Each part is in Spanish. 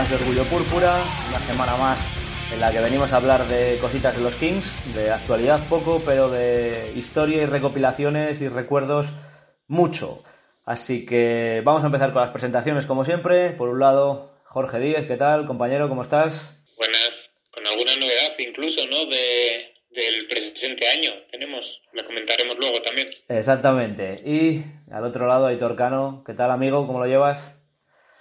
más de Orgullo Púrpura, una semana más en la que venimos a hablar de cositas de los Kings, de actualidad poco, pero de historia y recopilaciones y recuerdos mucho. Así que vamos a empezar con las presentaciones como siempre. Por un lado, Jorge Díez, ¿qué tal compañero? ¿Cómo estás? Buenas, con alguna novedad incluso, ¿no? De, del presente año tenemos, lo comentaremos luego también. Exactamente. Y al otro lado, Aitor Cano, ¿qué tal amigo? ¿Cómo lo llevas?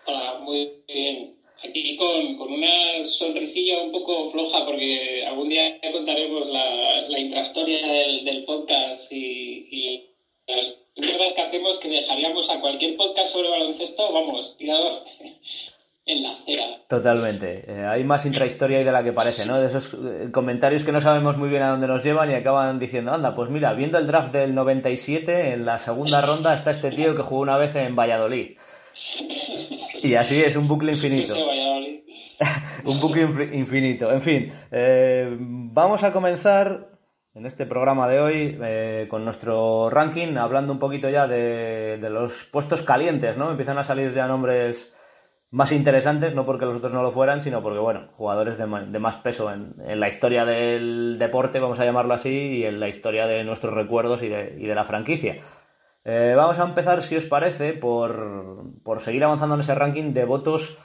Hola, muy bien. Aquí con, con, una sonrisilla un poco floja porque algún día contaremos la, la intrahistoria del, del podcast y, y, las mierdas que hacemos que dejaríamos a cualquier podcast sobre baloncesto, vamos, tirado en la acera. Totalmente. Eh, hay más intrahistoria ahí de la que parece, ¿no? De esos eh, comentarios que no sabemos muy bien a dónde nos llevan y acaban diciendo, anda, pues mira, viendo el draft del 97, en la segunda ronda está este tío que jugó una vez en Valladolid. Y así es, un bucle infinito. Un bucle infinito. En fin, eh, vamos a comenzar en este programa de hoy eh, con nuestro ranking, hablando un poquito ya de, de, los puestos calientes, ¿no? Empiezan a salir ya nombres más interesantes, no porque los otros no lo fueran, sino porque, bueno, jugadores de más, de más peso en, la historia del deporte, vamos a llamarlo así, y en la historia de nuestros recuerdos y de, y de la franquicia. Eh, vamos a empezar, si os parece, por, seguir avanzando en ese ranking de votos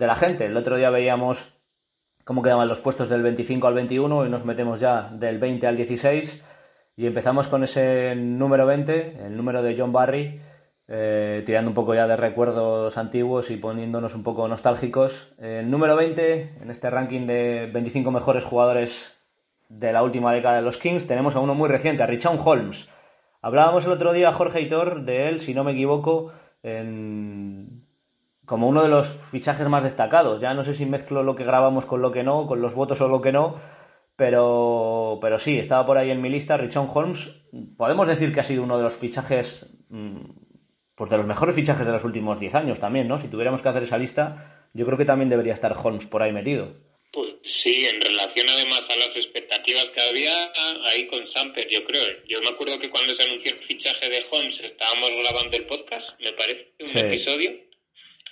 de la gente. El otro día veíamos cómo quedaban los puestos del 25 al 21 y nos metemos ya del 20 al 16 y empezamos con ese número 20, el número de John Barry, eh, tirando un poco ya de recuerdos antiguos y poniéndonos un poco nostálgicos. El número 20, en este ranking de 25 mejores jugadores de la última década de los Kings, tenemos a uno muy reciente, a Richard Holmes. Hablábamos el otro día, Jorge Hitor, de él, si no me equivoco, en... como uno de los fichajes más destacados. Ya no sé si mezclo lo que grabamos con lo que no, con los votos o lo que no, pero, pero sí, estaba por ahí en mi lista. Richard Holmes, podemos decir que ha sido uno de los fichajes, pues de los mejores fichajes de los últimos 10 años también, ¿no? Si tuviéramos que hacer esa lista, yo creo que también debería estar Holmes por ahí metido. Pues sí, en relación además a las expectativas que había ahí con Samper, yo creo. Yo me acuerdo que cuando se anunció el fichaje de Holmes estábamos grabando el podcast, me parece, un sí. episodio,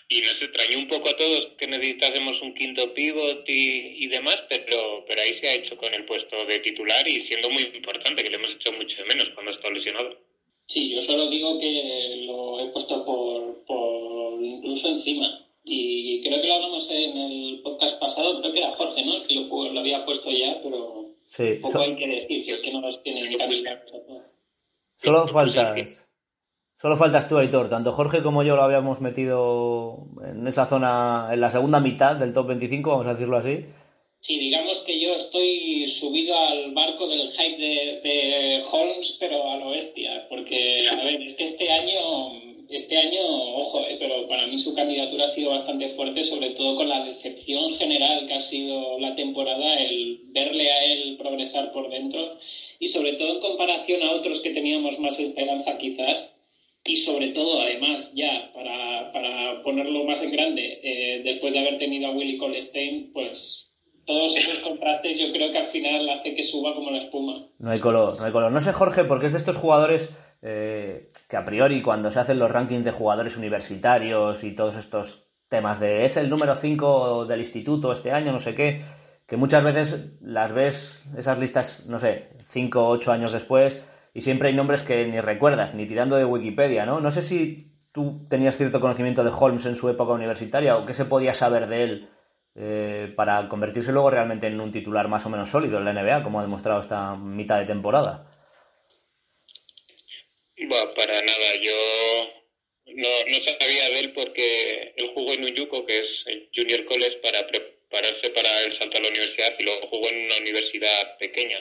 y nos extrañó un poco a todos que necesitásemos un quinto pivot y, y, demás, pero, pero ahí se ha hecho con el puesto de titular y siendo muy importante, que le hemos hecho mucho de menos cuando está lesionado. Sí, yo solo digo que lo he puesto por, por incluso encima. Y creo que lo hablamos en el podcast pasado, creo que era Jorge, ¿no? El que lo, lo había puesto ya, pero sí, poco so, hay que decir, si es que no los tienen que Solo faltas. Solo faltas tú, Aitor. Tanto Jorge como yo lo habíamos metido en esa zona, en la segunda mitad del top 25, vamos a decirlo así. Sí, digamos que yo estoy subido al barco del hype de, Holmes, pero a lo bestia, porque, a ver, es que este año este año, ojo, eh, pero para mí su candidatura ha sido bastante fuerte, sobre todo con la decepción general que ha sido la temporada, el verle a él progresar por dentro y sobre todo en comparación a otros que teníamos más esperanza quizás. Sobre todo, además, ya para, para ponerlo más en grande, eh, después de haber tenido a Willy Colstein, pues todos esos contrastes yo creo que al final hace que suba como la espuma. No hay color, no hay color. No sé, Jorge, porque es de estos jugadores eh, que a priori cuando se hacen los rankings de jugadores universitarios y todos estos temas de es el número 5 del instituto este año, no sé qué, que muchas veces las ves, esas listas, no sé, 5 o 8 años después, y siempre hay nombres que ni recuerdas, ni tirando de Wikipedia, ¿no? No sé si tú tenías cierto conocimiento de Holmes en su época universitaria o qué se podía saber de él eh, para convertirse luego realmente en un titular más o menos sólido en la NBA, como ha demostrado esta mitad de temporada. Bueno, para nada, yo no, no sabía de él porque él jugó en un yuco, que es el Junior College, para prepararse para el salto a la universidad y luego jugó en una universidad pequeña.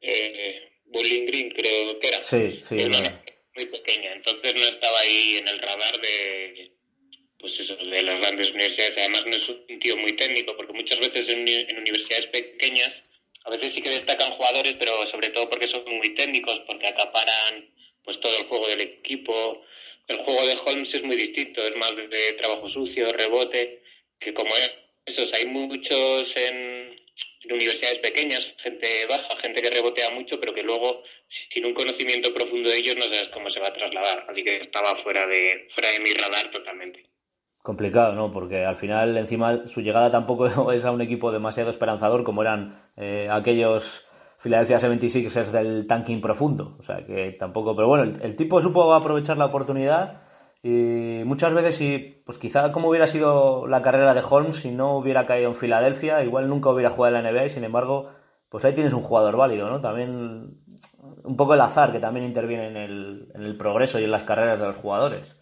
Eh, Bowling Green creo que era. Sí, sí. Muy pequeña, entonces no estaba ahí en el radar de pues eso, de las grandes universidades. Además no es un tío muy técnico, porque muchas veces en, en universidades pequeñas a veces sí que destacan jugadores, pero sobre todo porque son muy técnicos, porque acaparan pues todo el juego del equipo. El juego de Holmes es muy distinto, es más de trabajo sucio, rebote, que como esos hay muchos en, en universidades pequeñas, gente baja, gente que rebotea mucho, pero que luego sin un conocimiento profundo de ellos no sabes cómo se va a trasladar. Así que estaba fuera de, fuera de mi radar totalmente. Complicado, ¿no? Porque al final, encima, su llegada tampoco es a un equipo demasiado esperanzador como eran eh, aquellos Philadelphia 76ers del tanking profundo. O sea, que tampoco... Pero bueno, el, tipo supo aprovechar la oportunidad y muchas veces, si, pues quizá como hubiera sido la carrera de Holmes si no hubiera caído en Filadelfia, igual nunca hubiera jugado en la NBA y sin embargo, pues ahí tienes un jugador válido, ¿no? También un poco el azar que también interviene en el, en el progreso y en las carreras de los jugadores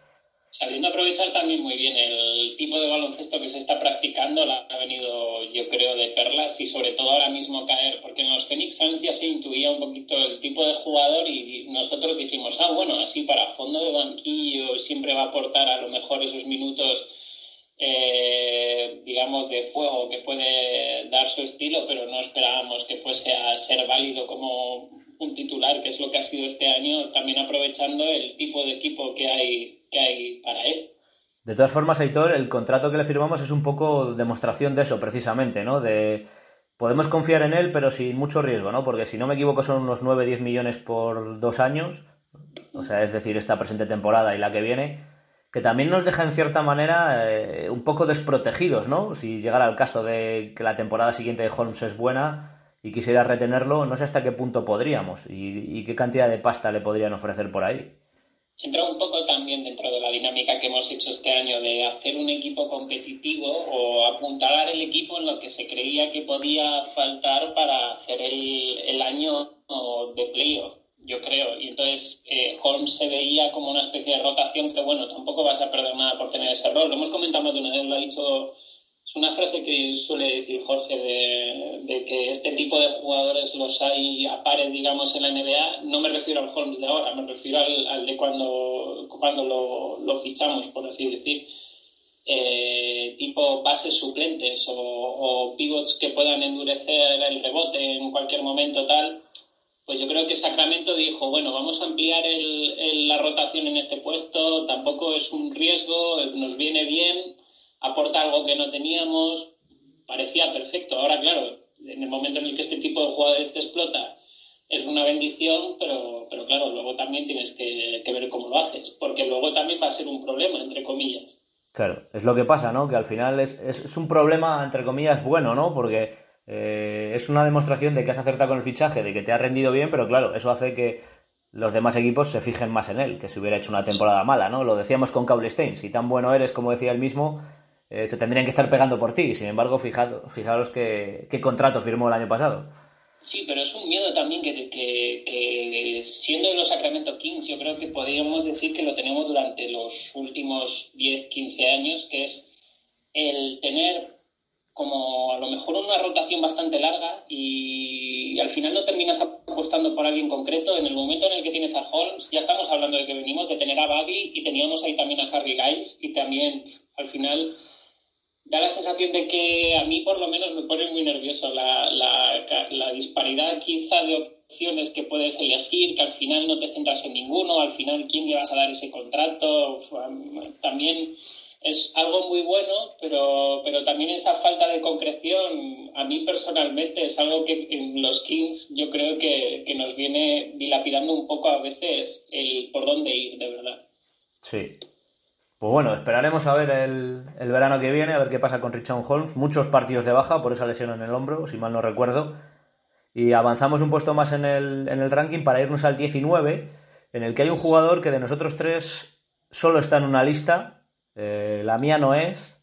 sabiendo aprovechar también muy bien el tipo de baloncesto que se está practicando, la ha venido, yo creo, de perlas y sobre todo ahora mismo caer, porque en los Phoenix Suns ya se intuía un poquito el tipo de jugador y nosotros dijimos, ah, bueno, así para fondo de banquillo siempre va a aportar a lo mejor esos minutos. Eh, digamos, de fuego que puede dar su estilo, pero no esperábamos que fuese a ser válido como un titular, que es lo que ha sido este año, también aprovechando el tipo de equipo que hay que hay para él. De todas formas, Aitor, el contrato que le firmamos es un poco demostración de eso, precisamente, ¿no? De podemos confiar en él, pero sin mucho riesgo, ¿no? Porque si no me equivoco son unos 9-10 millones por dos años, o sea, es decir, esta presente temporada y la que viene, que también nos deja en cierta manera eh, un poco desprotegidos, ¿no? Si llegara el caso de que la temporada siguiente de Holmes es buena y quisiera retenerlo, no sé hasta qué punto podríamos y qué cantidad de pasta le podrían ofrecer por ahí entra un poco también dentro de la dinámica que hemos hecho este año de hacer un equipo competitivo o apuntalar el equipo en lo que se creía que podía faltar para hacer el, el año de playoff, yo creo. Y entonces eh, Holmes se veía como una especie de rotación que, bueno, tampoco vas a perder nada por tener ese rol. Lo hemos comentado de una vez, lo ha dicho es una frase que suele decir Jorge de, que este tipo de jugadores los hay a pares, digamos, en la NBA. No me refiero al Holmes de ahora, me refiero al, de cuando, cuando lo, fichamos, por así decir. Eh, tipo bases suplentes o, pivots que puedan endurecer el rebote en cualquier momento tal, pues yo creo que Sacramento dijo, bueno, vamos a ampliar la rotación en este puesto, tampoco es un riesgo, nos viene bien, aporta algo que no teníamos, parecía perfecto. Ahora, claro, en el momento en el que este tipo de jugadores te explota, es una bendición, pero, pero claro, luego también tienes que, ver cómo lo haces, porque luego también va a ser un problema, entre comillas. Claro, es lo que pasa, ¿no? Que al final es, es, un problema, entre comillas, bueno, ¿no? Porque eh, es una demostración de que has acertado con el fichaje, de que te ha rendido bien, pero claro, eso hace que los demás equipos se fijen más en él, que si hubiera hecho una temporada mala, ¿no? Lo decíamos con Cable Stein, si tan bueno eres como decía él mismo, eh, se tendrían que estar pegando por ti. Sin embargo, fijad, fijaros qué, contrato firmó el año pasado. Sí, pero es un miedo también que, que, siendo de los Sacramento Kings, yo creo que podríamos decir que lo tenemos durante los últimos 10, 15 años, que es el tener como a lo mejor una rotación bastante larga y, al final no terminas apostando por alguien concreto. En el momento en el que tienes a Holmes, ya estamos hablando de que venimos de tener a Bagley y teníamos ahí también a Harry Giles y también al final da la sensación de que a mí por lo menos me pone muy nervioso la, la, disparidad quizá de opciones que puedes elegir, que al final no te centras en ninguno, al final quién le vas a dar ese contrato, también es algo muy bueno, pero, pero también esa falta de concreción a mí personalmente es algo que en los Kings yo creo que, que nos viene dilapidando un poco a veces el por dónde ir, de verdad. Sí, pues bueno, esperaremos a ver el, verano que viene, a ver qué pasa con Richard Holmes. Muchos partidos de baja por esa lesión en el hombro, si mal no recuerdo. Y avanzamos un puesto más en el, en el ranking para irnos al 19, en el que hay un jugador que de nosotros tres solo está en una lista. Eh, la mía no es,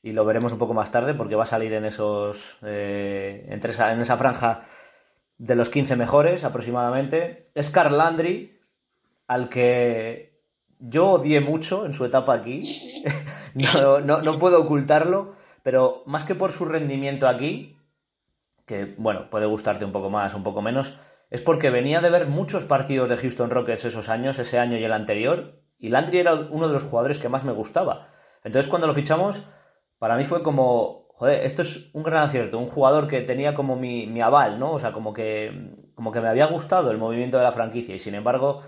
y lo veremos un poco más tarde porque va a salir en esos eh, entre esa, en esa franja de los 15 mejores aproximadamente. Es Carl Landry, al que yo odié mucho en su etapa aquí, no, no, puedo ocultarlo, pero más que por su rendimiento aquí, que bueno, puede gustarte un poco más, un poco menos, es porque venía de ver muchos partidos de Houston Rockets esos años, ese año y el anterior, y Landry era uno de los jugadores que más me gustaba. Entonces cuando lo fichamos, para mí fue como, joder, esto es un gran acierto, un jugador que tenía como mi, mi aval, ¿no? O sea, como que, como que me había gustado el movimiento de la franquicia, y sin embargo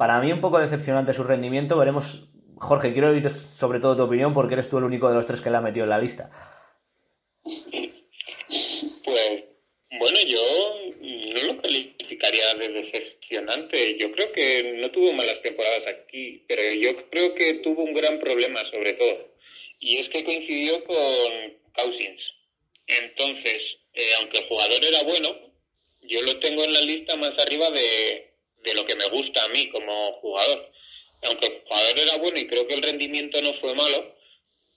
para mí un poco decepcionante su rendimiento. Veremos, Jorge, quiero oír sobre todo tu opinión porque eres tú el único de los tres que le ha metido en la lista. Pues bueno, yo no lo calificaría de decepcionante. Yo creo que no tuvo malas temporadas aquí, pero yo creo que tuvo un gran problema sobre todo. y es que coincidió con Cousins. Entonces, eh, aunque el jugador era bueno, yo lo tengo en la lista más arriba de, de lo que me gusta a mí como jugador. Aunque el jugador era bueno y creo que el rendimiento no fue malo,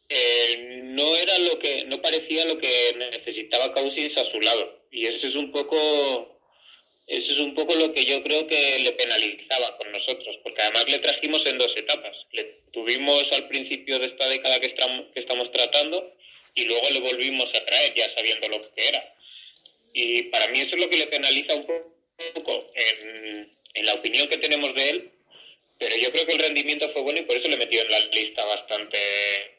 eh, no era lo que, no parecía lo que necesitaba Cousins a su lado. Y eso es un poco, eso es un poco lo que yo creo que le penalizaba con nosotros, porque además le trajimos en dos etapas. Le tuvimos al principio de esta década que estamos, que estamos tratando y luego le volvimos a traer ya sabiendo lo que era. Y para mí eso es lo que le penaliza un poco en, en la opinión que tenemos de él, pero yo creo que el rendimiento fue bueno y por eso le metió en la lista bastante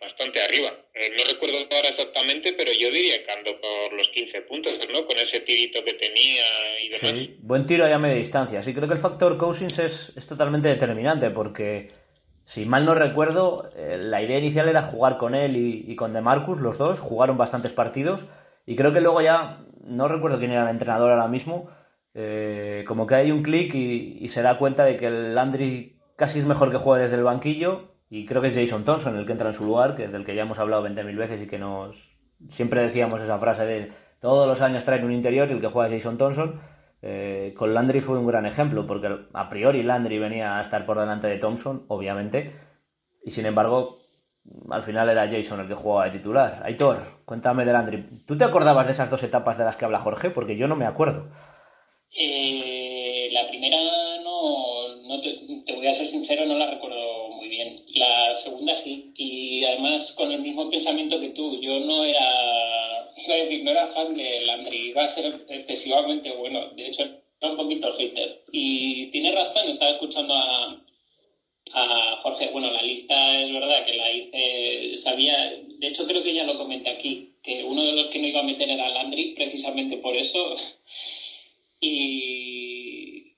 bastante arriba. Eh, no recuerdo ahora exactamente, pero yo diría que ando por los 15 puntos, ¿no? Con ese tirito que tenía y demás. Sí, buen tiro a media distancia. Sí, creo que el factor Cousins es, es totalmente determinante porque, si mal no recuerdo, eh, la idea inicial era jugar con él y, y con DeMarcus, los dos, jugaron bastantes partidos y creo que luego ya, no recuerdo quién era el entrenador ahora mismo, eh, como que hay un clic y, se da cuenta de que el Landry casi es mejor que juegue desde el banquillo y creo que es Jason Thompson el que entra en su lugar, que del que ya hemos hablado 20.000 veces y que nos siempre decíamos esa frase de todos los años traen un interior y el que juega es Jason Thompson. Eh, con Landry fue un gran ejemplo, porque a priori Landry venía a estar por delante de Thompson, obviamente, y sin embargo, al final era Jason el que jugaba de titular. Aitor, cuéntame de Landry. ¿Tú te acordabas de esas dos etapas de las que habla Jorge? Porque yo no me acuerdo. Eh, la primera no, no te, te, voy a ser sincero, no la recuerdo muy bien. La segunda sí, y además con el mismo pensamiento que tú. Yo no era, iba a decir, no era fan de Landry, iba a ser excesivamente bueno. De hecho, era un poquito hater. Y tiene razón, estaba escuchando a, a Jorge. Bueno, la lista es verdad que la hice, sabía, de hecho creo que ya lo comenté aquí, que uno de los que no iba a meter era Landry, precisamente por eso. Y,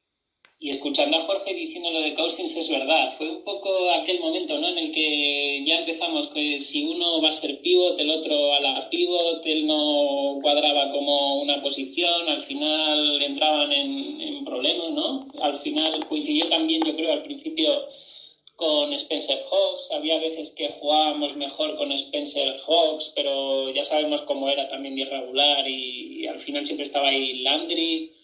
y, escuchando a Jorge diciendo lo de Cousins es verdad. Fue un poco aquel momento ¿no? en el que ya empezamos que si uno va a ser pivot, el otro a la pivot, él no cuadraba como una posición, al final entraban en, en problemas, ¿no? Al final coincidió también, yo creo, al principio con Spencer Hawks. Había veces que jugábamos mejor con Spencer Hawks, pero ya sabemos cómo era también irregular y, y al final siempre estaba ahí Landry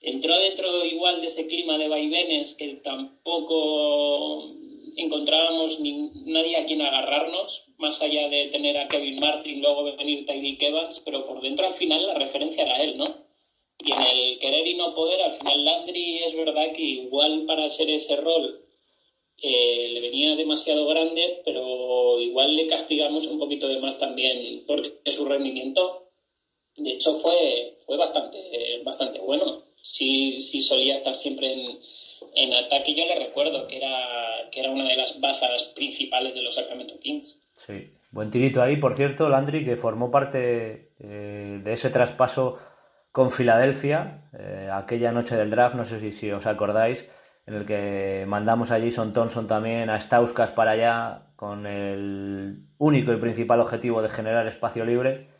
entró dentro igual de ese clima de vaivenes que tampoco encontrábamos ni, nadie a quien agarrarnos, más allá de tener a Kevin Martin, luego venir Tyreek Evans, pero por dentro al final la referencia era él, ¿no? Y en el querer y no poder, al final Landry es verdad que igual para ser ese rol eh, le venía demasiado grande, pero igual le castigamos un poquito de más también porque su rendimiento, de hecho, fue, fue bastante, bastante bueno sí, sí solía estar siempre en, en, ataque. Yo le recuerdo que era, que era una de las bazas principales de los Sacramento Kings. Sí, buen tirito ahí, por cierto, Landry, que formó parte eh, de ese traspaso con Filadelfia, eh, aquella noche del draft, no sé si, si, os acordáis, en el que mandamos a Jason Thompson también a Stauskas para allá con el único y principal objetivo de generar espacio libre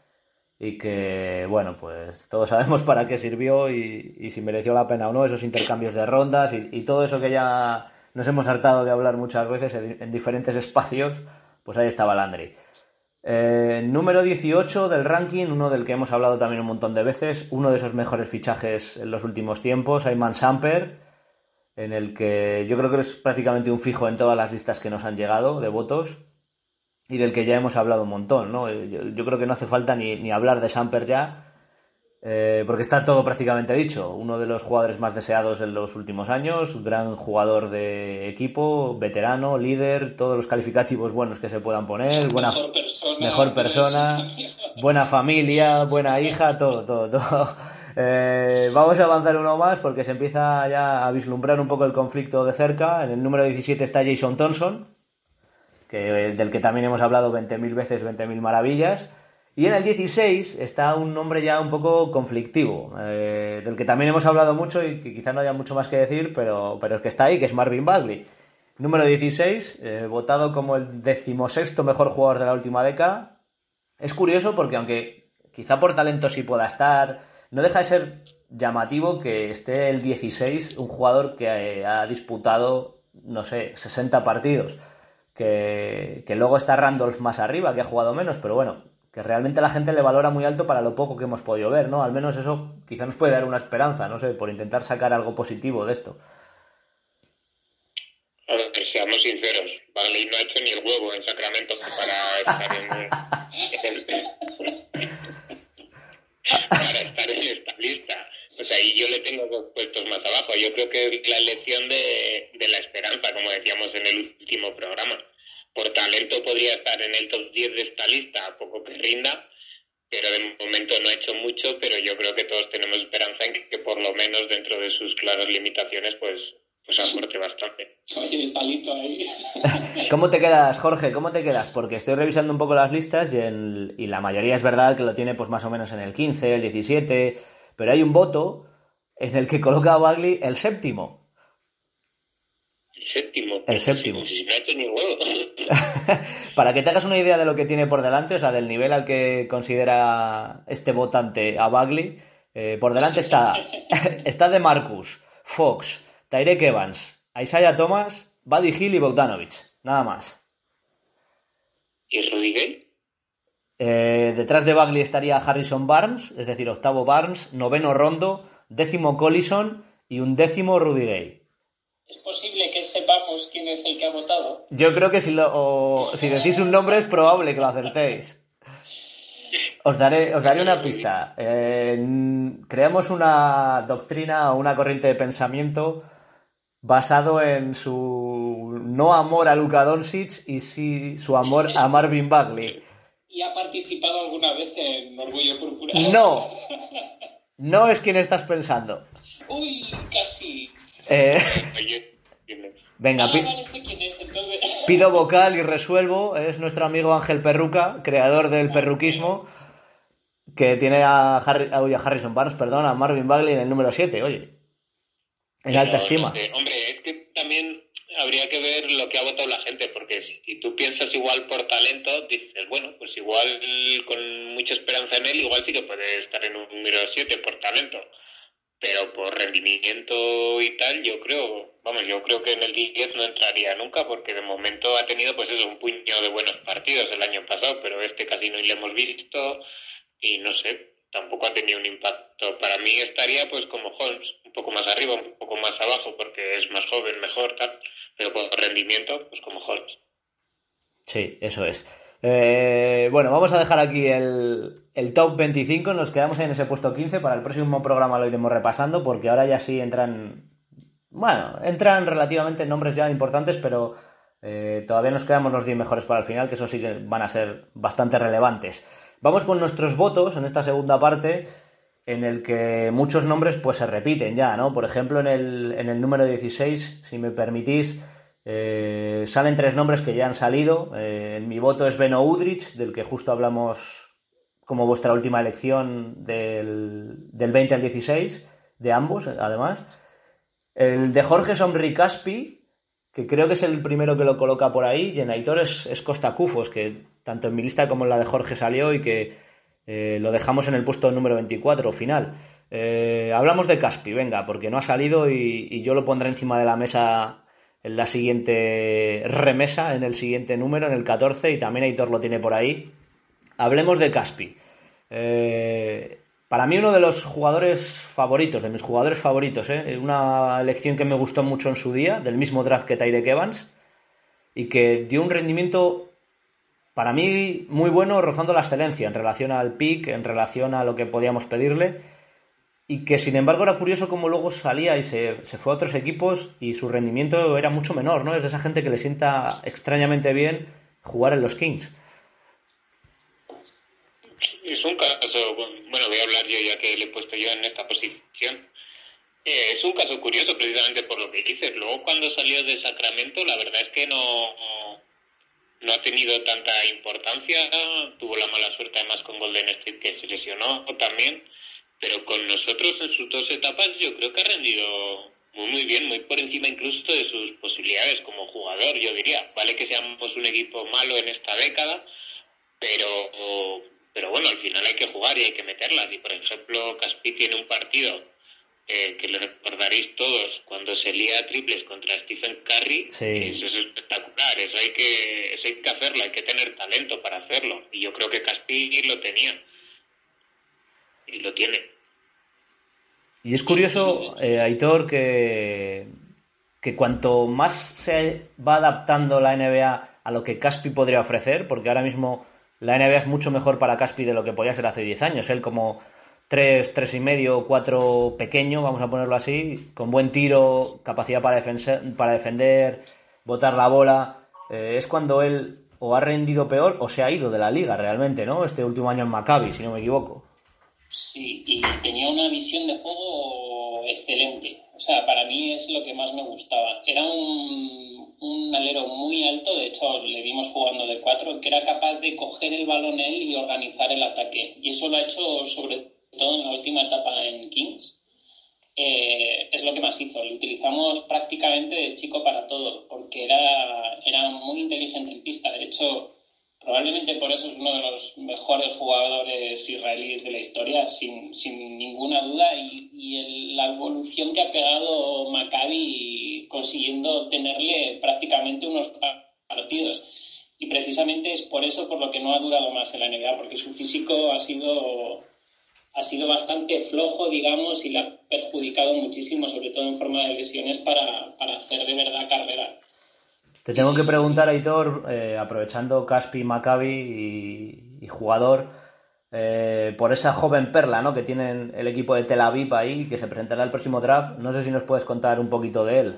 y que, bueno, pues todos sabemos para qué sirvió y, si mereció la pena o no, esos intercambios de rondas y, todo eso que ya nos hemos hartado de hablar muchas veces en, en diferentes espacios, pues ahí estaba Landry. Eh, número 18 del ranking, uno del que hemos hablado también un montón de veces, uno de esos mejores fichajes en los últimos tiempos, Ayman Samper, en el que yo creo que es prácticamente un fijo en todas las listas que nos han llegado de votos y del que ya hemos hablado un montón, ¿no? Yo, yo creo que no hace falta ni, ni hablar de Samper ya, eh, porque está todo prácticamente dicho. Uno de los jugadores más deseados en los últimos años, gran jugador de equipo, veterano, líder, todos los calificativos buenos que se puedan poner, buena, mejor persona, mejor persona buena familia, buena hija, todo, todo, todo. Eh, vamos a avanzar uno más porque se empieza ya a vislumbrar un poco el conflicto de cerca. En el número 17 está Jason Thompson que, del que también hemos hablado 20.000 veces, 20.000 maravillas. Y en el 16 está un nombre ya un poco conflictivo, eh, del que también hemos hablado mucho y que quizá no haya mucho más que decir, pero, pero es que está ahí, que es Marvin Bagley. Número 16, eh, votado como el decimosexto mejor jugador de la última década. Es curioso porque aunque quizá por talento sí pueda estar, no deja de ser llamativo que esté el 16 un jugador que eh, ha disputado, no sé, 60 partidos que, luego está Randolph más arriba, que ha jugado menos, pero bueno, que realmente la gente le valora muy alto para lo poco que hemos podido ver, ¿no? Al menos eso quizá nos puede dar una esperanza, no sé, por intentar sacar algo positivo de esto. A seamos sinceros, Bagley no ha hecho ni el huevo en Sacramento para estar en, esta lista. O sea, y yo le tengo dos puestos más abajo. Yo creo que la elección de la esperanza, como decíamos en el último programa por talento podría estar en el top 10 de esta lista, a poco que rinda, pero de momento no ha hecho mucho, pero yo creo que todos tenemos esperanza en que, por lo menos dentro de sus claras limitaciones, pues, pues aporte bastante. el palito ahí. ¿Cómo te quedas, Jorge? ¿Cómo te quedas? Porque estoy revisando un poco las listas y, y la mayoría es verdad que lo tiene pues más o menos en el 15, el 17, pero hay un voto en el que coloca a Bagley el séptimo séptimo. El séptimo. Si, no ha hecho ni huevo. Para que te hagas una idea de lo que tiene por delante, o sea, del nivel al que considera este votante a Bagley, eh, por delante está, está de Marcus, Fox, Tyrek Evans, Isaiah Thomas, Buddy Hill y Bogdanovich. Nada más. ¿Y Rudy Gay? Eh, detrás de Bagley estaría Harrison Barnes, es decir, octavo Barnes, noveno Rondo, décimo Collison y un décimo Rudy Gay. ¿Es posible quién es el que ha votado? Yo creo que si, lo, si decís un nombre es probable que lo acertéis. Os daré, os daré una pista. Eh, creamos una doctrina o una corriente de pensamiento basado en su no amor a Luka Doncic y sí su amor a Marvin Bagley. ¿Y ha participado alguna vez en Orgullo Púrpura? No. No es quien estás pensando. Uy, casi. Eh, venga, Ah, pi- vale, sé quién es, entonces. pido vocal y resuelvo. Es nuestro amigo Ángel Perruca, creador del perruquismo, que tiene a, Harry- a- Harrison Barnes, perdón, a Marvin Bagley en el número 7, oye. En Pero, alta no estima. sé, Hombre, es que también habría que ver lo que ha votado la gente, porque si tú piensas igual por talento, dices, bueno, pues igual con mucha esperanza en él, igual sí que puede estar en un número 7 por talento. Pero por rendimiento y tal, yo creo, vamos, yo creo que en el 10 no entraría nunca, porque de momento ha tenido, pues eso, un puño de buenos partidos el año pasado, pero este casi no le hemos visto y no sé, tampoco ha tenido un impacto. Para mí estaría pues como Holmes, un poco más arriba, un poco más abajo, porque es más joven, mejor, tal, pero por rendimiento, pues como Holmes. Sí, eso es. Eh, bueno, vamos a dejar aquí el, el top 25. Nos quedamos en ese puesto 15. Para el próximo programa lo iremos repasando porque ahora ya sí entran. Bueno, entran relativamente nombres ya importantes, pero eh, todavía nos quedamos los 10 mejores para el final, que eso sí que van a ser bastante relevantes. Vamos con nuestros votos en esta segunda parte, en el que muchos nombres pues se repiten ya, ¿no? Por ejemplo, en el, en el número 16, si me permitís, eh, salen tres nombres que ya han salido. Eh, mi voto es Beno Udrich, del que justo hablamos como vuestra última elección del, del 20 al 16, de ambos, además. El de Jorge Somri Caspi, que creo que es el primero que lo coloca por ahí, y en Aitor es, es Costa Cufos, que tanto en mi lista como en la de Jorge salió y que eh, lo dejamos en el puesto número 24 final. Hablamos de Caspi, venga, porque no ha salido y yo lo pondré encima de la mesa en la siguiente remesa, en el siguiente número, en el 14, y también Aitor lo tiene por ahí. Hablemos de Caspi. Eh, para mí uno de los jugadores favoritos, de mis jugadores favoritos, ¿eh? una elección que me gustó mucho en su día, del mismo draft que Tyrek Evans, y que dio un rendimiento para mí muy bueno, rozando la excelencia en relación al pick, en relación a lo que podíamos pedirle, y que sin embargo era curioso cómo luego salía y se, se fue a otros equipos y su rendimiento era mucho menor, ¿no? Es de esa gente que le sienta extrañamente bien jugar en los Kings. Es un caso, bueno, voy a hablar yo ya que le he puesto yo en esta posición. Eh, es un caso curioso precisamente por lo que dices. Luego cuando salió de Sacramento, la verdad es que no, no ha tenido tanta importancia. Tuvo la mala suerte además con Golden State que se lesionó también. Pero con nosotros en sus dos etapas yo creo que ha rendido muy, muy bien, muy por encima incluso de sus posibilidades como jugador, yo diría. Vale que seamos un equipo malo en esta década, pero pero bueno, al final hay que jugar y hay que meterlas. Y por ejemplo, Caspi tiene un partido eh, que le recordaréis todos, cuando se lía a triples contra Stephen Curry, eso es espectacular, eso hay, que, eso hay que hacerlo, hay que tener talento para hacerlo. Y yo creo que Caspi lo tenía. Y lo tiene. Y es curioso, eh, Aitor, que, que cuanto más se va adaptando la NBA a lo que Caspi podría ofrecer, porque ahora mismo la NBA es mucho mejor para Caspi de lo que podía ser hace 10 años. Él como tres, tres y medio, cuatro pequeño, vamos a ponerlo así, con buen tiro, capacidad para, defender, para defender botar la bola. Eh, es cuando él o ha rendido peor o se ha ido de la liga realmente, ¿no? Este último año en Maccabi, si no me equivoco. Sí, y tenía una visión de juego excelente. O sea, para mí es lo que más me gustaba. Era un, un alero muy alto, de hecho le vimos jugando de cuatro, que era capaz de coger el balón él y organizar el ataque. Y eso lo ha hecho sobre todo en la última etapa en Kings, eh, es lo que más hizo. Lo utilizamos prácticamente de chico para todo, porque era, era muy inteligente en pista. De hecho, probablemente por eso es uno de los mejores jugadores israelíes de la historia, sin, ninguna duda, y, la evolución que ha pegado Maccabi consiguiendo tenerle prácticamente unos partidos. Y precisamente es por eso por lo que no ha durado más en la NBA, porque su físico ha sido ha sido bastante flojo, digamos, y le ha perjudicado muchísimo, sobre todo en forma de lesiones, para, hacer de verdad carrera. Te tengo que preguntar, Aitor, eh, aprovechando Caspi, Maccabi y, jugador, eh, por esa joven perla ¿no? que tienen el equipo de Tel Aviv ahí, que se presentará el próximo draft. No sé si nos puedes contar un poquito de él.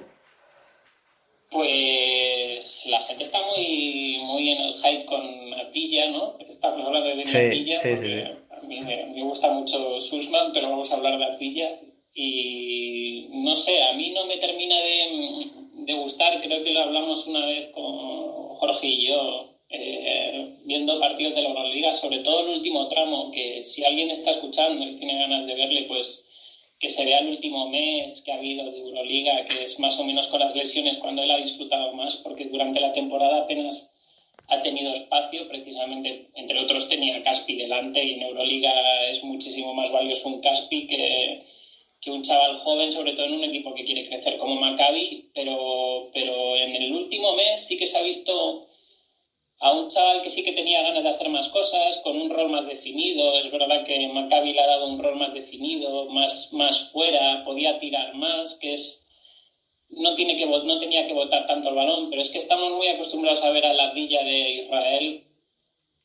Pues la gente está muy, muy en el hype con Atilla, ¿no? Estamos hablando de Atilla. Sí, sí, sí me, gusta mucho Sussman, pero vamos a hablar de Artilla. Y no sé, a mí no me termina de, gustar, creo que lo hablamos una vez con Jorge y yo, eh, viendo partidos de la Euroliga, sobre todo el último tramo, que si alguien está escuchando y tiene ganas de verle, pues que se vea el último mes que ha habido de Euroliga, que es más o menos con las lesiones cuando él ha disfrutado más, porque durante la temporada apenas ha tenido espacio, precisamente, entre otros tenía Caspi delante y en Euroliga es muchísimo más valioso un Caspi que, que un chaval joven, sobre todo en un equipo que quiere crecer como Maccabi, pero, pero en el último mes sí que se ha visto a un chaval que sí que tenía ganas de hacer más cosas, con un rol más definido. Es verdad que Maccabi le ha dado un rol más definido, más, más fuera, podía tirar más, que es no, tiene que, no tenía que votar tanto el balón, pero es que estamos muy acostumbrados a ver a la ardilla de Israel,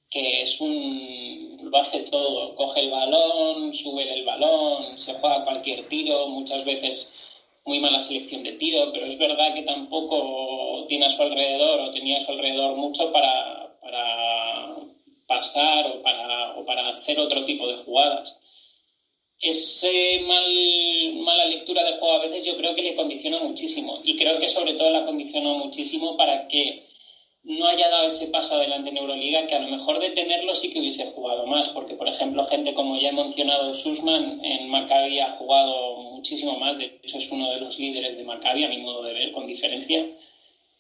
que es un. Lo hace todo. Coge el balón, sube el balón, se juega cualquier tiro, muchas veces muy mala selección de tiro, pero es verdad que tampoco tiene a su alrededor o tenía a su alrededor mucho para, para pasar o para, para hacer otro tipo de jugadas ese mal, mala lectura del juego a veces yo creo que le condiciona muchísimo y creo que sobre todo la condicionó muchísimo para que no haya dado ese paso adelante en Euroliga, que a lo mejor de tenerlo sí que hubiese jugado más, porque por ejemplo gente como ya he mencionado Sussman en Maccabi ha jugado muchísimo más, de hecho es uno de los líderes de Maccabi a mi modo de ver, con diferencia,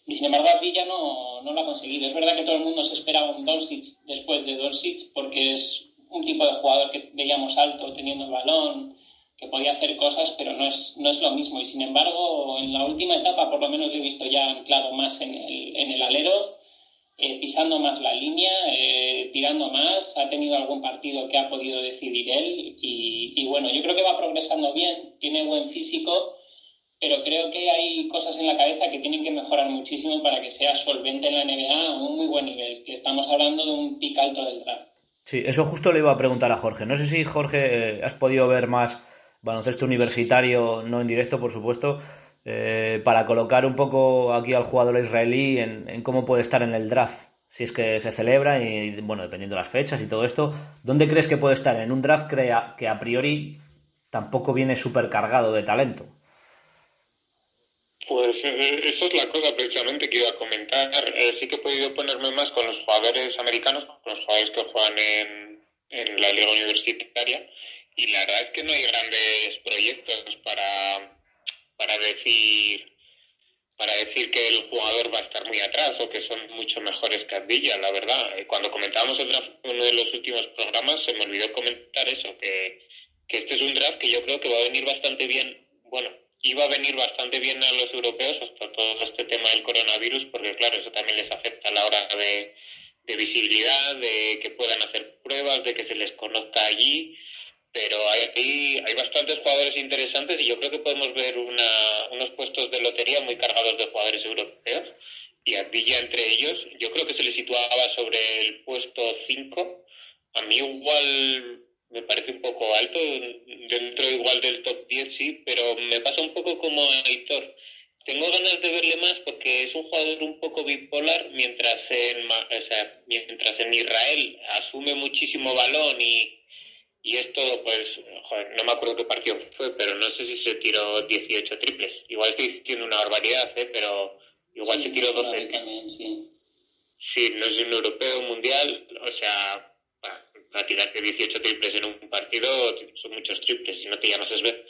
y sin embargo Villa no, no lo ha conseguido. Es verdad que todo el mundo se esperaba un Doncic después de Doncic, porque es un tipo de jugador que veíamos alto teniendo el balón, que podía hacer cosas, pero no es, no es lo mismo. Y sin embargo, en la última etapa, por lo menos lo he visto ya anclado más en el, en el alero, eh, pisando más la línea, eh, tirando más. Ha tenido algún partido que ha podido decidir él. Y, bueno, yo creo que va progresando bien, tiene buen físico, pero creo que hay cosas en la cabeza que tienen que mejorar muchísimo para que sea solvente en la NBA a un muy buen nivel, que estamos hablando de un pic alto del draft. Sí, eso justo le iba a preguntar a Jorge. No sé si, Jorge, has podido ver más baloncesto universitario, no en directo, por supuesto, eh, para colocar un poco aquí al jugador israelí en, cómo puede estar en el draft. Si es que se celebra y, bueno, dependiendo de las fechas y todo esto, ¿dónde crees que puede estar? En un draft que a priori tampoco viene súper cargado de talento. Pues eh, eso es la cosa precisamente que iba a comentar. Eh, sí que he podido ponerme más con los jugadores americanos, con los jugadores que juegan en, en la liga universitaria, y la verdad es que no hay grandes proyectos para, para decir para decir que el jugador va a estar muy atrás o que son mucho mejores que Ardilla, la verdad. Eh, cuando comentábamos en uno de los últimos programas se me olvidó comentar eso, que que este es un draft que yo creo que va a venir bastante bien, bueno, iba a venir bastante bien a los europeos hasta todo este tema del coronavirus, porque claro, eso también les afecta a la hora de, visibilidad, de que puedan hacer pruebas, de que se les conozca allí, pero hay, hay bastantes jugadores interesantes y yo creo que podemos ver una, unos puestos de lotería muy cargados de jugadores europeos y a Villa entre ellos, yo creo que se le situaba sobre el puesto 5. A mí igual me parece un poco alto, dentro igual del top 10 sí, pero me pasa un poco como a Hitor. Tengo ganas de verle más porque es un jugador un poco bipolar, mientras en, o sea, mientras en Israel asume muchísimo balón y, y es todo, pues, joder, no me acuerdo qué partido fue, pero no sé si se tiró 18 triples. Igual estoy diciendo una barbaridad, ¿eh? pero igual se tiró 12. También, sí. sí, no es un europeo mundial, o sea, para tirarte 18 triples en un partido son muchos triples si no te llamas ver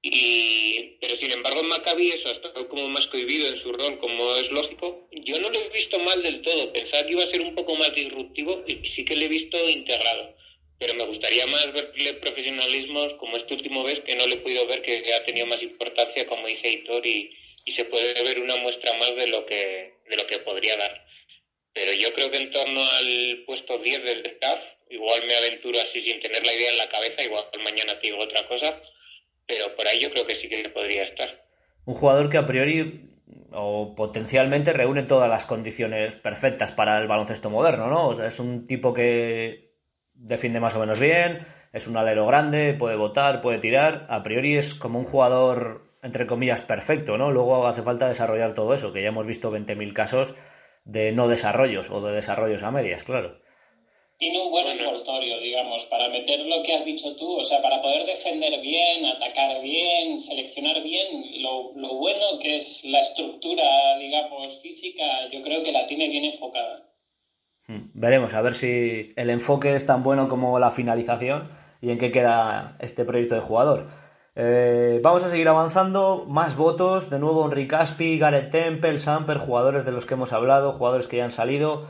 Y, pero sin embargo en Maccabi eso ha estado como más cohibido en su rol, como es lógico. Yo no lo he visto mal del todo, pensaba que iba a ser un poco más disruptivo y sí que le he visto integrado. Pero me gustaría más verle profesionalismos como este último vez que no le he podido ver que ha tenido más importancia como dice Hitor y, se puede ver una muestra más de lo que, de lo que podría dar. Pero yo creo que en torno al puesto 10 del staff igual me aventuro así sin tener la idea en la cabeza, igual mañana te digo otra cosa, pero por ahí yo creo que sí que podría estar. Un jugador que a priori o potencialmente reúne todas las condiciones perfectas para el baloncesto moderno, ¿no? O sea, es un tipo que defiende más o menos bien, es un alero grande, puede votar, puede tirar, a priori es como un jugador entre comillas perfecto, ¿no? Luego hace falta desarrollar todo eso, que ya hemos visto 20.000 casos de no desarrollos o de desarrollos a medias, claro tiene un buen envoltorio, digamos, para meter lo que has dicho tú, o sea, para poder defender bien, atacar bien, seleccionar bien, lo, lo bueno que es la estructura, digamos, física, yo creo que la tiene bien enfocada. Hmm, veremos, a ver si el enfoque es tan bueno como la finalización y en qué queda este proyecto de jugador. Eh, vamos a seguir avanzando, más votos, de nuevo Enrique Caspi, Gareth Temple, Samper, jugadores de los que hemos hablado, jugadores que ya han salido.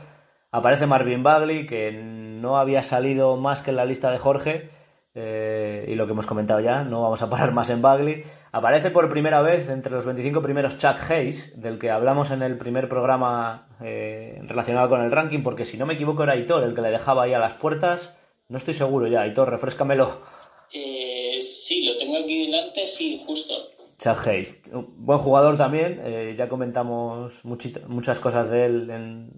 Aparece Marvin Bagley, que no había salido más que en la lista de Jorge, eh, y lo que hemos comentado ya, no vamos a parar más en Bagley. Aparece por primera vez entre los 25 primeros Chuck Hayes, del que hablamos en el primer programa eh, relacionado con el ranking, porque si no me equivoco era Aitor el que le dejaba ahí a las puertas. No estoy seguro ya, Aitor, refrescamelo. Eh, sí, lo tengo aquí delante, sí, justo. Chuck Hayes, buen jugador también, eh, ya comentamos muchas cosas de él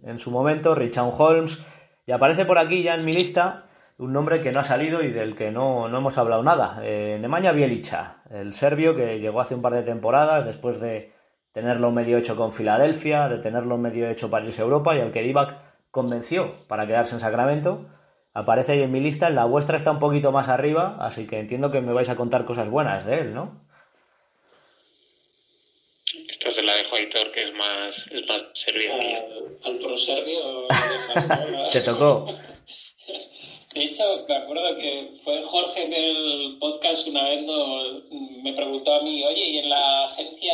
en, su momento, Richard Holmes, y aparece por aquí ya en mi lista un nombre que no ha salido y del que no, hemos hablado nada, eh, Nemanja Bielicha, el serbio que llegó hace un par de temporadas después de tenerlo medio hecho con Filadelfia, de tenerlo medio hecho para irse a Europa y al que Divac convenció para quedarse en Sacramento. Aparece ahí en mi lista, en la vuestra está un poquito más arriba, así que entiendo que me vais a contar cosas buenas de él, ¿no? Esta se la dejo a Hitor, que es más, es más serbio. Al, pro serbio. Te tocó. De hecho, me acuerdo que fue Jorge en el podcast una vez me preguntó a mí, oye, ¿y en la agencia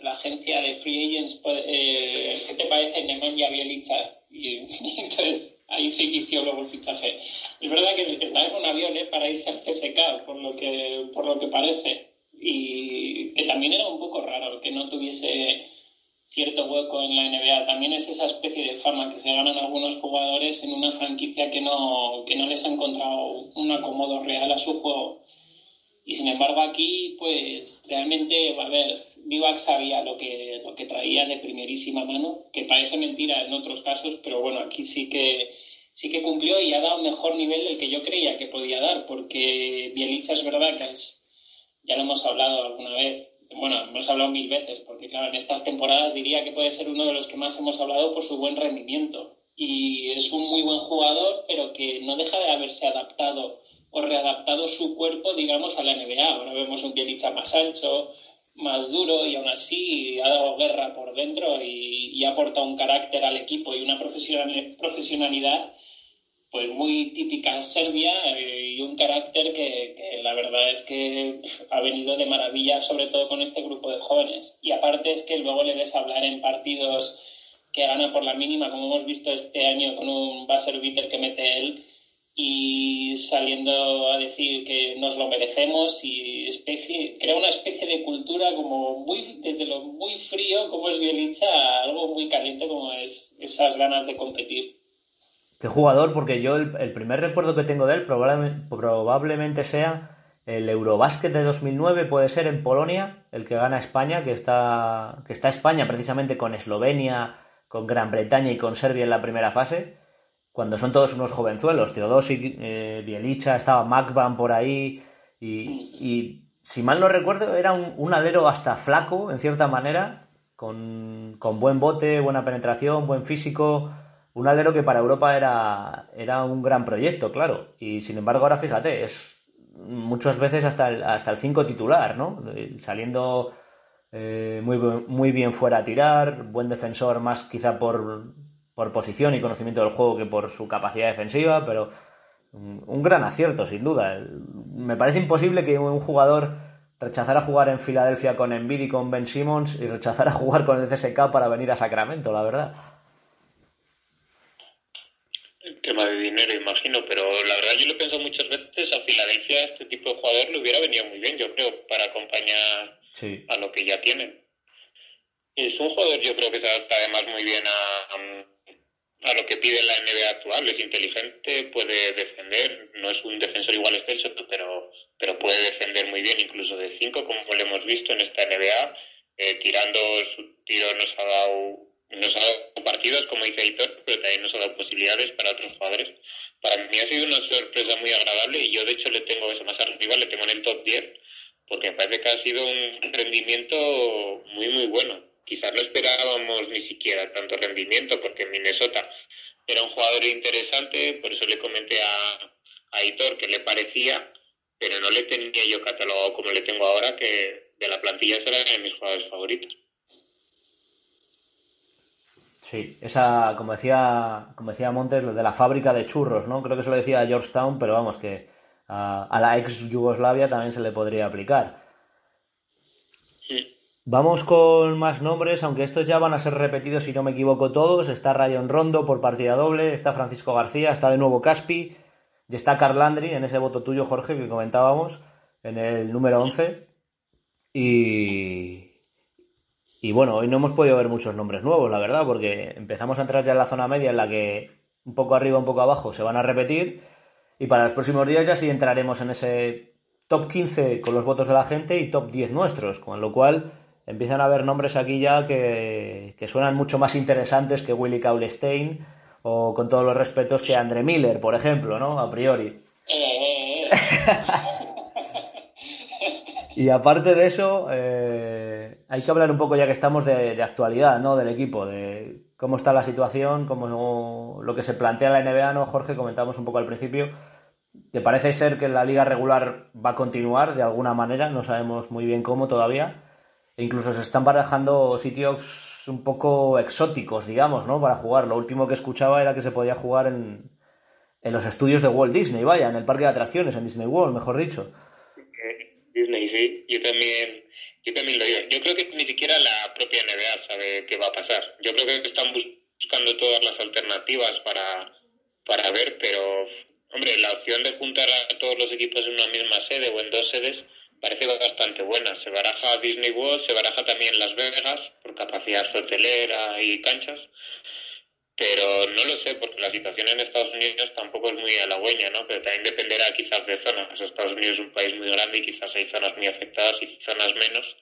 la agencia de Free Agents, pues, eh, qué te parece Nemanja Bielicha? Y, y, entonces ahí se inició luego el fichaje. Es verdad que estaba en un avión ¿eh? para irse al CSK, por lo que, por lo que parece y que también era un poco raro que no tuviese cierto hueco en la NBA. También es esa especie de fama que se ganan algunos jugadores en una franquicia que no, que no les ha encontrado un acomodo real a su juego. Y sin embargo aquí, pues realmente, a ver, Divac sabía lo que, lo que traía de primerísima mano, que parece mentira en otros casos, pero bueno, aquí sí que sí que cumplió y ha dado mejor nivel del que yo creía que podía dar, porque Bielicha es verdad que es ya lo hemos hablado alguna vez, bueno, hemos hablado mil veces, porque claro, en estas temporadas diría que puede ser uno de los que más hemos hablado por su buen rendimiento. Y es un muy buen jugador, pero que no deja de haberse adaptado o readaptado su cuerpo, digamos, a la NBA. Ahora vemos un Bielicha más ancho, más duro y aún así ha dado guerra por dentro y, y ha aportado un carácter al equipo y una profesionalidad pues muy típica Serbia eh, y un carácter que, la verdad es que ha venido de maravilla, sobre todo con este grupo de jóvenes. Y aparte es que luego le ves hablar en partidos que gana por la mínima, como hemos visto este año con un buzzer beater que mete él, y saliendo a decir que nos lo merecemos y especie, crea una especie de cultura como muy, desde lo muy frío como es Bielicha a algo muy caliente como es esas ganas de competir. Qué jugador, porque yo el, primer recuerdo que tengo de él probablemente, sea el Eurobásquet de 2009, puede ser en Polonia, el que gana España, que está, que está España precisamente con Eslovenia, con Gran Bretaña y con Serbia en la primera fase cuando son todos unos jovenzuelos, Teodosic, eh, Bielicha, estaba Macban por ahí, y, si mal no recuerdo, era un, alero hasta flaco, en cierta manera, con, buen bote, buena penetración, buen físico, un alero que para Europa era, era un gran proyecto, claro, y sin embargo ahora fíjate, es muchas veces hasta el, hasta el 5 titular, ¿no? Saliendo eh, muy, muy bien fuera a tirar, buen defensor más quizá por por posición y conocimiento del juego que por su capacidad defensiva, pero un gran acierto, sin duda. Me parece imposible que un jugador rechazara jugar en Filadelfia con Embiid y con Ben Simmons y rechazara jugar con el CSK para venir a Sacramento, la verdad. El tema de dinero, imagino, pero la verdad yo lo he pensado muchas veces, a Filadelfia este tipo de jugador le hubiera venido muy bien, yo creo, para acompañar a lo que ya tienen. Es un jugador, yo creo que se adapta además muy bien a, a lo que pide la NBA actual. Es inteligente, puede defender, no es un defensor igual excelso, pero, pero puede defender muy bien, incluso de 5, como lo hemos visto en esta NBA. Eh, tirando su tiro nos ha dado nos ha dado partidos, como dice Aitor, pero también nos ha dado posibilidades para otros jugadores. Para mí ha sido una sorpresa muy agradable y yo de hecho le tengo eso más arriba, le tengo en el top 10, porque me parece que ha sido un rendimiento muy muy bueno quizás no esperábamos ni siquiera tanto rendimiento, porque Minnesota era un jugador interesante, por eso le comenté a, a Hitor que le parecía, pero no le tenía yo catalogado como le tengo ahora, que de la plantilla será de mis jugadores favoritos. Sí, esa, como decía, como decía Montes, lo de la fábrica de churros, ¿no? Creo que se lo decía a Georgetown, pero vamos, que a, a la ex Yugoslavia también se le podría aplicar. Vamos con más nombres, aunque estos ya van a ser repetidos si no me equivoco todos. Está Rayon Rondo por partida doble, está Francisco García, está de nuevo Caspi y está Carl Landry en ese voto tuyo, Jorge, que comentábamos, en el número 11. Y, y bueno, hoy no hemos podido ver muchos nombres nuevos, la verdad, porque empezamos a entrar ya en la zona media en la que un poco arriba, un poco abajo se van a repetir. Y para los próximos días ya sí entraremos en ese top 15 con los votos de la gente y top 10 nuestros, con lo cual empiezan a haber nombres aquí ya que, suenan mucho más interesantes que Willy Kaulstein o con todos los respetos que Andre Miller, por ejemplo, ¿no? A priori. y aparte de eso, eh, hay que hablar un poco ya que estamos de, actualidad, ¿no? Del equipo, de cómo está la situación, cómo lo que se plantea la NBA, ¿no? Jorge, comentamos un poco al principio, que parece ser que la liga regular va a continuar de alguna manera, no sabemos muy bien cómo todavía e incluso se están barajando sitios un poco exóticos, digamos, ¿no? Para jugar. Lo último que escuchaba era que se podía jugar en, en los estudios de Walt Disney, vaya, en el parque de atracciones, en Disney World, mejor dicho. Disney, sí. Yo también, yo también lo digo. Yo creo que ni siquiera la propia NBA sabe qué va a pasar. Yo creo que están buscando todas las alternativas para, para ver, pero, hombre, la opción de juntar a todos los equipos en una misma sede o en dos sedes parece bastante buena. Se baraja Disney World, se baraja también Las Vegas por capacidad hotelera y canchas, pero no lo sé porque la situación en Estados Unidos tampoco es muy halagüeña, ¿no? Pero también dependerá quizás de zonas. Estados Unidos es un país muy grande y quizás hay zonas muy afectadas y zonas menos.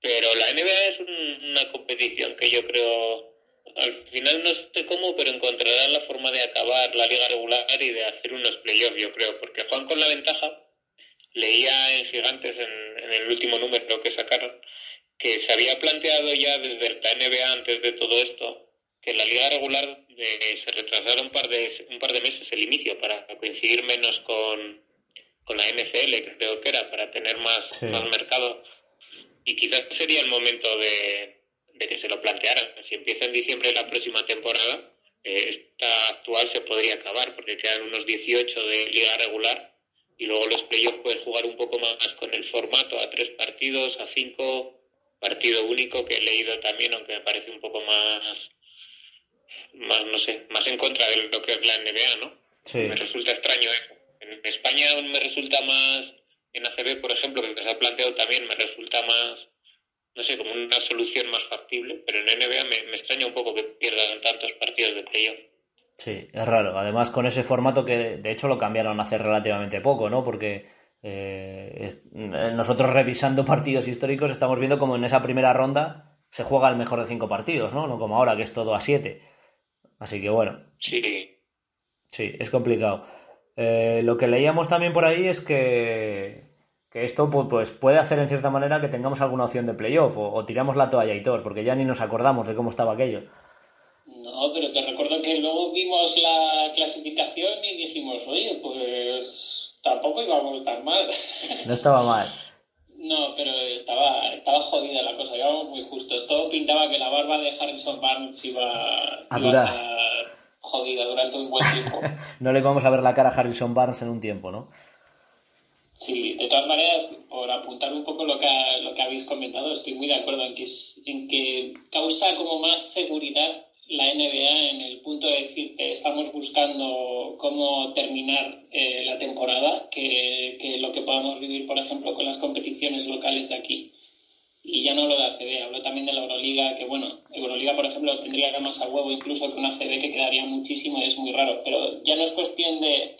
Pero la NBA es una competición que yo creo al final no sé cómo, pero encontrarán la forma de acabar la liga regular y de hacer unos playoffs, yo creo, porque juegan con la ventaja leía en Gigantes, en, el último número que sacaron, que se había planteado ya desde la NBA antes de todo esto que la liga regular eh, se retrasara un par de un par de meses el inicio para coincidir menos con, con la NFL creo que era para tener más, más mercado. Y quizás sería el momento de, que se lo plantearan. Si empieza en diciembre la próxima temporada eh, esta actual se podría acabar porque quedan unos 18 de liga regular y luego los playoffs puedes jugar un poco más con el formato a tres partidos, a cinco, partido único que he leído también, aunque me parece un poco más, más no sé, más en contra de lo que es la NBA, ¿no? Me resulta extraño eso. En España me resulta más, en ACB, por ejemplo, que se ha planteado también, me resulta más, no sé, como una solución más factible, pero en NBA me, me extraña un poco que pierdan tantos partidos de playoff. Sí, es raro. Además, con ese formato que de hecho lo cambiaron hace relativamente poco, ¿no? Porque eh, nosotros revisando partidos históricos estamos viendo como en esa primera ronda se juega el mejor de cinco partidos, ¿no? No como ahora que es todo a siete. Así que bueno. Sí. Sí, es complicado. Eh, lo que leíamos también por ahí es que, que esto pues, puede hacer en cierta manera que tengamos alguna opción de playoff o, tiramos la toalla y todo, porque ya ni nos acordamos de cómo estaba aquello. No, pero te recuerdo que luego vimos la clasificación y dijimos, oye, pues tampoco íbamos tan mal. No estaba mal. No, pero estaba, estaba jodida la cosa, íbamos muy justos. Todo pintaba que la barba de Harrison Barnes iba, a, estar jodida durante un buen tiempo. no le vamos a ver la cara a Harrison Barnes en un tiempo, ¿no? Sí, de todas maneras, por apuntar un poco lo que, lo que habéis comentado, estoy muy de acuerdo en que, en que causa como más seguridad la NBA en el punto de decirte estamos buscando cómo terminar eh, la temporada que, lo que podamos vivir, por ejemplo, con las competiciones locales de aquí. Y ya no hablo de ACB, hablo también de la Euroliga, que bueno, Euroliga, por ejemplo, tendría más a huevo incluso que una ACB que quedaría muchísimo y es muy raro. Pero ya no es cuestión de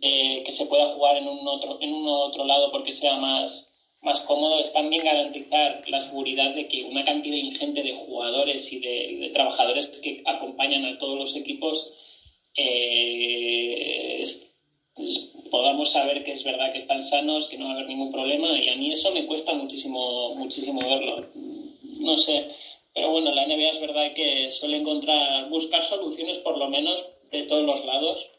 que se pueda jugar en un otro, en un otro lado porque sea más, más cómodo es también garantizar la seguridad de que una cantidad ingente de jugadores y de, trabajadores que acompañan a todos los equipos eh, podamos saber que es verdad que están sanos, que no va a haber ningún problema y a mí eso me cuesta muchísimo, muchísimo verlo. No sé, pero bueno, la NBA es verdad que suele encontrar, buscar soluciones por lo menos de todos los lados,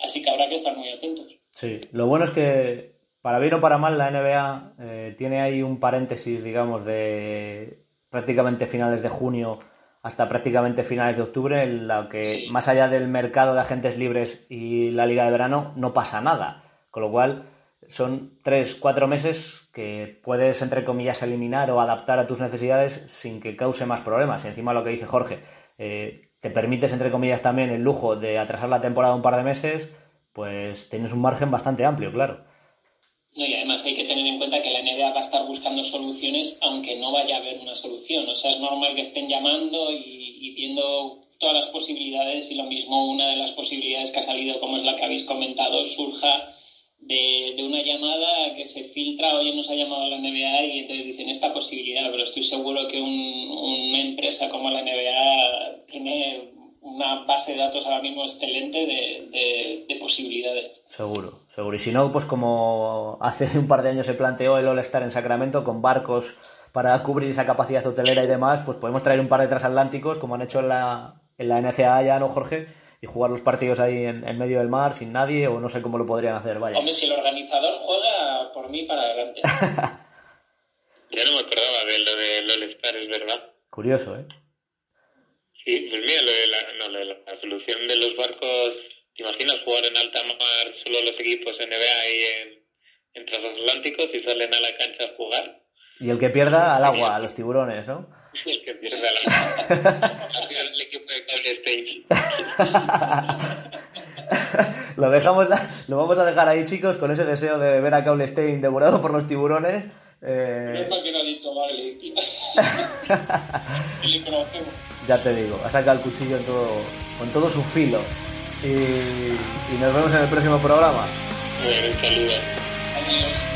así que habrá que estar muy atentos. Sí, lo bueno es que para bien o para mal, la NBA eh, tiene ahí un paréntesis, digamos, de prácticamente finales de junio hasta prácticamente finales de octubre, en la que más allá del mercado de agentes libres y la liga de verano no pasa nada. Con lo cual son tres, cuatro meses que puedes, entre comillas, eliminar o adaptar a tus necesidades sin que cause más problemas. Y encima lo que dice Jorge, eh, te permites, entre comillas, también el lujo de atrasar la temporada un par de meses, pues tienes un margen bastante amplio, claro. No, y además hay que tener en cuenta que la NBA va a estar buscando soluciones aunque no vaya a haber una solución. O sea, es normal que estén llamando y, viendo todas las posibilidades y lo mismo una de las posibilidades que ha salido, como es la que habéis comentado, surja de, una llamada que se filtra, oye, nos ha llamado la NBA y entonces dicen esta posibilidad, pero estoy seguro que una empresa como la NBA tiene una base de datos ahora mismo excelente de, posibilidades. Seguro, seguro. Y si no, pues como hace un par de años se planteó el All-Star en Sacramento con barcos para cubrir esa capacidad hotelera y demás, pues podemos traer un par de transatlánticos, como han hecho en la, en la NCAA ya, ¿no, Jorge? Y jugar los partidos ahí en, medio del mar sin nadie, o no sé cómo lo podrían hacer, vaya. Hombre, si el organizador juega, por mí para adelante. ya no me acordaba de lo del All-Star, es verdad. Curioso, ¿eh? Sí, pues mira, lo de la, la, solución de los barcos, ¿te imaginas jugar en alta mar solo los equipos NBA y en, en transatlánticos y salen a la cancha a jugar? Y el que pierda al agua, a los tiburones, ¿no? el que pierda al agua. el equipo de Cable lo dejamos, lo vamos a dejar ahí, chicos, con ese deseo de ver a Cable devorado por los tiburones. Eh... No es que no ha dicho Bagley. le conocemos. Ya te digo, ha sacado el cuchillo todo, con todo su filo. Y, y nos vemos en el próximo programa. Bueno, saludos. Adiós.